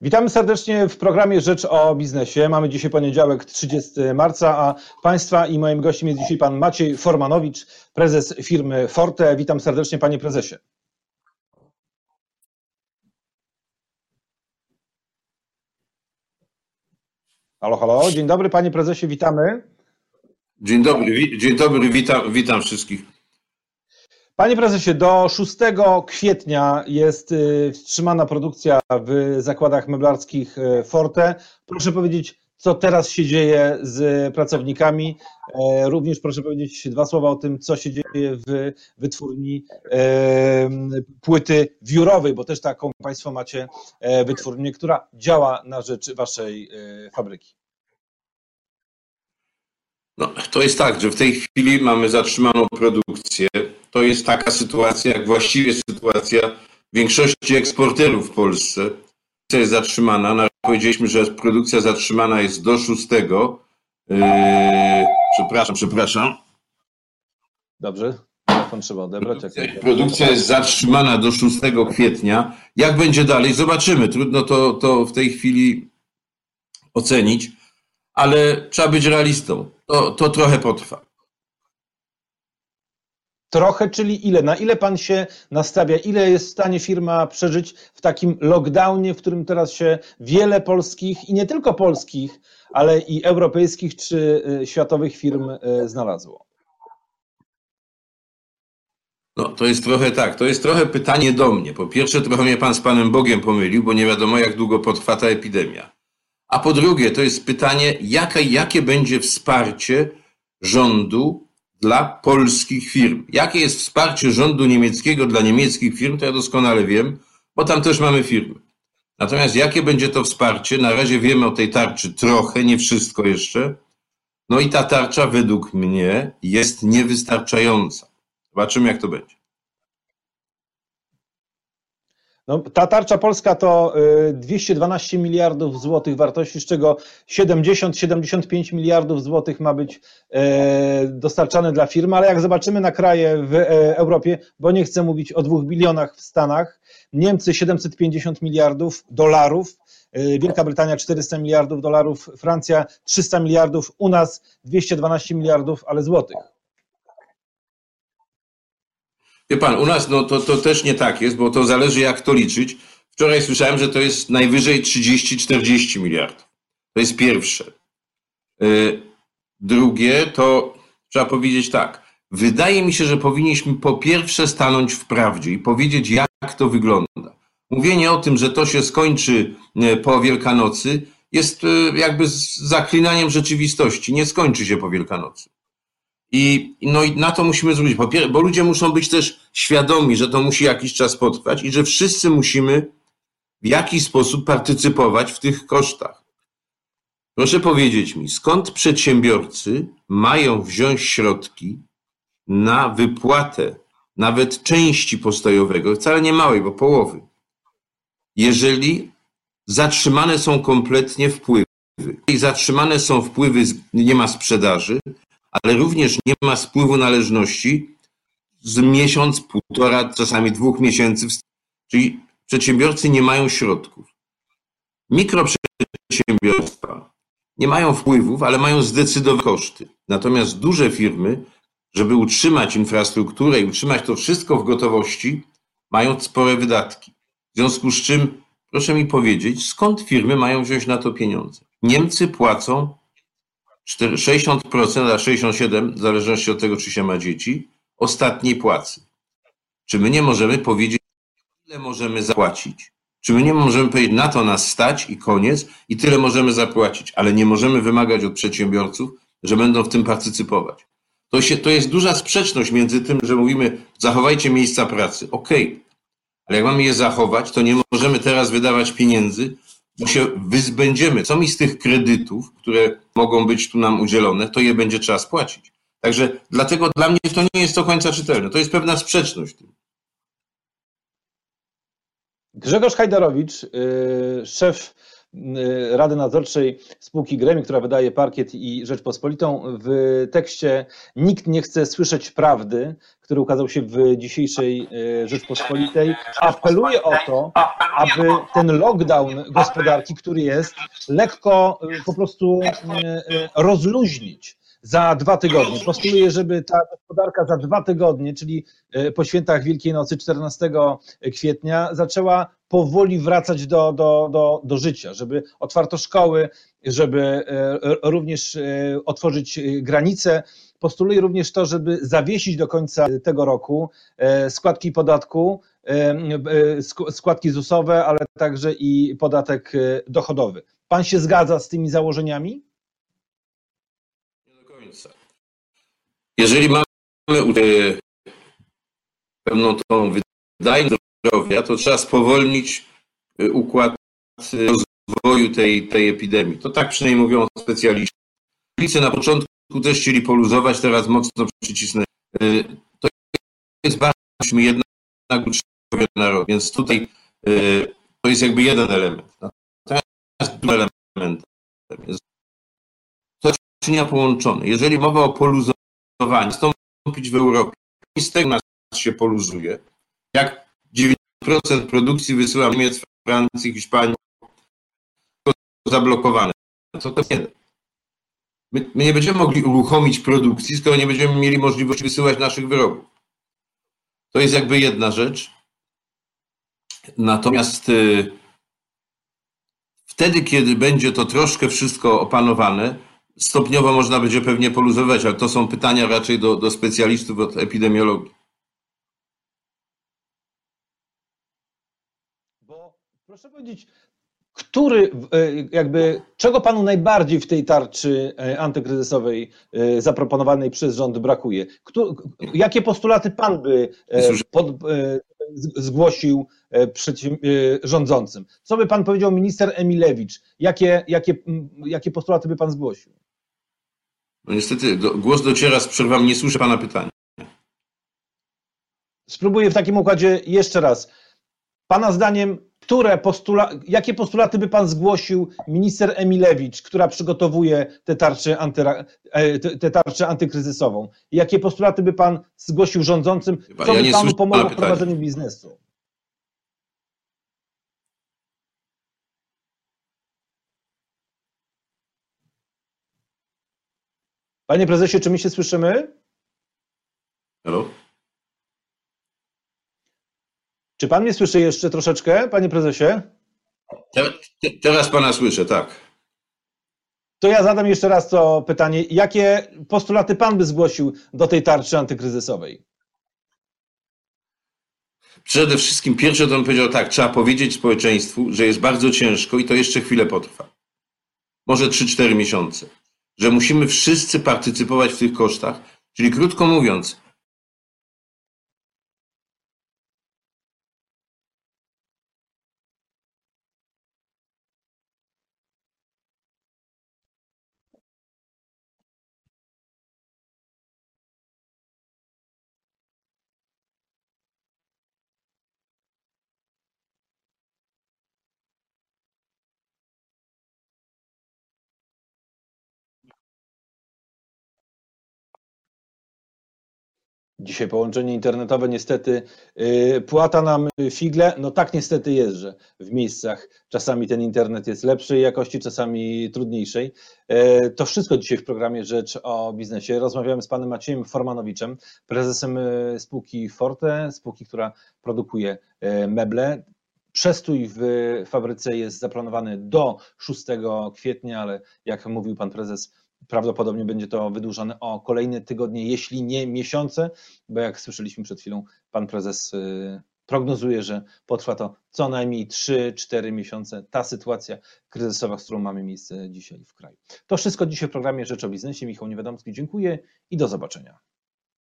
Witamy serdecznie w programie Rzecz o Biznesie. Mamy dzisiaj poniedziałek 30 marca, a Państwa i moim gościem jest dzisiaj Pan Maciej Formanowicz, prezes firmy Forte. Witam serdecznie Panie Prezesie. Halo, halo, dzień dobry Panie Prezesie, witamy. Dzień dobry, dzień dobry, witam, witam wszystkich. Panie prezesie, do 6 kwietnia jest y, wstrzymana produkcja w zakładach meblarskich y, Forte. Proszę powiedzieć, co teraz się dzieje z pracownikami. E, również proszę powiedzieć dwa słowa o tym, co się dzieje w wytwórni e, płyty wiórowej, bo też taką Państwo macie e, wytwórnię, która działa na rzecz Waszej fabryki. No, to jest tak, że w tej chwili mamy zatrzymaną produkcję. To jest taka sytuacja, jak właściwie sytuacja większości eksporterów w Polsce. Produkcja jest zatrzymana. Na powiedzieliśmy, że produkcja zatrzymana jest do 6. Yy, przepraszam, przepraszam. Dobrze, telefon trzeba odebrać. Produkcja, produkcja jest zatrzymana do 6 kwietnia. Jak będzie dalej? Zobaczymy. Trudno to, to w tej chwili ocenić, ale trzeba być realistą to, to trochę potrwa. Trochę, czyli ile? Na ile pan się nastawia? Ile jest w stanie firma przeżyć w takim lockdownie, w którym teraz się wiele polskich i nie tylko polskich, ale i europejskich czy y, światowych firm y, znalazło? No, to jest trochę tak. To jest trochę pytanie do mnie. Po pierwsze, trochę mnie pan z panem Bogiem pomylił, bo nie wiadomo, jak długo potrwa ta epidemia. A po drugie, to jest pytanie, jaka, jakie będzie wsparcie rządu dla polskich firm. Jakie jest wsparcie rządu niemieckiego dla niemieckich firm, to ja doskonale wiem, bo tam też mamy firmy. Natomiast jakie będzie to wsparcie? Na razie wiemy o tej tarczy trochę, nie wszystko jeszcze. No i ta tarcza według mnie jest niewystarczająca. Zobaczymy, jak to będzie. No, ta tarcza polska to 212 y, miliardów złotych wartości, z czego 70-75 miliardów złotych ma być e, dostarczane dla firm, ale jak zobaczymy na kraje w e, Europie, bo nie chcę mówić o dwóch bilionach w Stanach, Niemcy 750 miliardów dolarów, e, Wielka Brytania 400 miliardów dolarów, Francja 300 miliardów, u nas 212 miliardów, ale złotych. Wie pan, u nas no, to, to też nie tak jest, bo to zależy jak to liczyć. Wczoraj słyszałem, że to jest najwyżej 30-40 miliardów. To jest pierwsze. Y, drugie to trzeba powiedzieć tak. Wydaje mi się, że powinniśmy po pierwsze stanąć w prawdzie i powiedzieć, jak to wygląda. Mówienie o tym, że to się skończy y, po Wielkanocy, jest y, jakby zaklinaniem rzeczywistości. Nie skończy się po Wielkanocy. I, no i na to musimy zwrócić, bo ludzie muszą być też świadomi, że to musi jakiś czas potrwać i że wszyscy musimy w jakiś sposób partycypować w tych kosztach. Proszę powiedzieć mi, skąd przedsiębiorcy mają wziąć środki na wypłatę nawet części postojowego, wcale nie małej, bo połowy, jeżeli zatrzymane są kompletnie wpływy. I zatrzymane są wpływy, nie ma sprzedaży, ale również nie ma spływu należności z miesiąc, półtora, czasami dwóch miesięcy. Czyli przedsiębiorcy nie mają środków. Mikroprzedsiębiorstwa nie mają wpływów, ale mają zdecydowane koszty. Natomiast duże firmy, żeby utrzymać infrastrukturę i utrzymać to wszystko w gotowości, mają spore wydatki. W związku z czym proszę mi powiedzieć, skąd firmy mają wziąć na to pieniądze? Niemcy płacą 60%, a 67%, w zależności od tego, czy się ma dzieci, ostatniej płacy. Czy my nie możemy powiedzieć, ile możemy zapłacić? Czy my nie możemy powiedzieć, na to nas stać i koniec, i tyle możemy zapłacić, ale nie możemy wymagać od przedsiębiorców, że będą w tym partycypować. To, się, to jest duża sprzeczność między tym, że mówimy, zachowajcie miejsca pracy. Okej, okay. ale jak mamy je zachować, to nie możemy teraz wydawać pieniędzy bo się wyzbędziemy. Co mi z tych kredytów, które mogą być tu nam udzielone, to je będzie trzeba spłacić. Także dlatego dla mnie to nie jest do końca czytelne. To jest pewna sprzeczność. Grzegorz Hajdarowicz, yy, szef Rady Nadzorczej spółki Gremi, która wydaje Parkiet i Rzeczpospolitą. W tekście nikt nie chce słyszeć prawdy, który ukazał się w dzisiejszej Rzeczpospolitej, apeluje o to, aby ten lockdown gospodarki, który jest, lekko po prostu rozluźnić za dwa tygodnie. Postuluję, żeby ta gospodarka za dwa tygodnie, czyli e, po świętach Wielkiej Nocy 14 kwietnia, zaczęła powoli wracać do, do, do, do życia, żeby otwarto szkoły, żeby e, również e, otworzyć granice. Postuluję również to, żeby zawiesić do końca tego roku składki podatku, składki ZUS-owe, ale także i podatek dochodowy. Pan się zgadza z tymi założeniami? Jeżeli mamy pewną tą wydajność zdrowia, to trzeba spowolnić y, układ rozwoju tej, tej epidemii. To tak przynajmniej mówią specjaliści. Policy na początku też chcieli poluzować, teraz mocno przycisnąć. Y, to jest bardzo, jednak uczniowie narod, więc tutaj to jest jakby jeden element. Natomiast drugi element jest to czynienia połączone. Jeżeli mowa o poluzowaniu, nastąpić w Europie. I z tego nas się poluzuje. Jak 9% produkcji wysyła Niemiec, Francji, Hiszpanii zablokowane. Co to nie? My, my, nie będziemy mogli uruchomić produkcji, skoro nie będziemy mieli możliwości wysyłać naszych wyrobów. To jest jakby jedna rzecz. Natomiast y, wtedy, kiedy będzie to troszkę wszystko opanowane, Stopniowo można będzie pewnie poluzować, ale to są pytania raczej do, do specjalistów od epidemiologii. Bo proszę powiedzieć, który, e, jakby, czego panu najbardziej w tej tarczy e, antykryzysowej e, zaproponowanej przez rząd brakuje? Jakie postulaty pan by pod, zgłosił rządzącym? Co by pan powiedział minister Emilewicz? Jakie, jakie, jakie postulaty by pan zgłosił? No niestety, do, głos dociera z przerwami, nie słyszę pana pytania. Spróbuję w takim układzie jeszcze raz. Pana zdaniem, które postula jakie postulaty by pan zgłosił minister Emilewicz, która przygotowuje tę tarczę, antyra e, tę tarczę antykryzysową? Jakie postulaty by pan zgłosił rządzącym, co ja by panu pomogło w prowadzeniu biznesu? Panie prezesie, czy my się słyszymy? Halo? Czy pan mnie słyszy jeszcze troszeczkę, panie prezesie? teraz pana słyszę, tak. To ja zadam jeszcze raz to pytanie. Jakie postulaty pan by zgłosił do tej tarczy antykryzysowej? Przede wszystkim pierwsze to bym powiedział tak, trzeba powiedzieć społeczeństwu, że jest bardzo ciężko i to jeszcze chwilę potrwa. Może 3-4 miesiące że musimy wszyscy partycypować w tych kosztach. Czyli krótko mówiąc, Dzisiaj połączenie internetowe niestety yy, płata nam figle. No tak niestety jest, że w miejscach czasami ten internet jest lepszej jakości, czasami trudniejszej. Yy, to wszystko dzisiaj w programie Rzecz o Biznesie. Rozmawiamy z panem Maciejem Formanowiczem, prezesem yy, spółki Forte, spółki, która produkuje meble. Przestój w fabryce jest zaplanowany do 6 kwietnia, ale jak mówił pan prezes, Prawdopodobnie będzie to wydłużone o kolejne tygodnie, jeśli nie miesiące, bo jak słyszeliśmy przed chwilą, pan prezes y, prognozuje, że potrwa to co najmniej 3-4 miesiące. Ta sytuacja kryzysowa, z którą mamy miejsce dzisiaj w kraju. To wszystko dzisiaj w programie Rzecz o Biznesie. Michał Niewiadomski, dziękuję i do zobaczenia.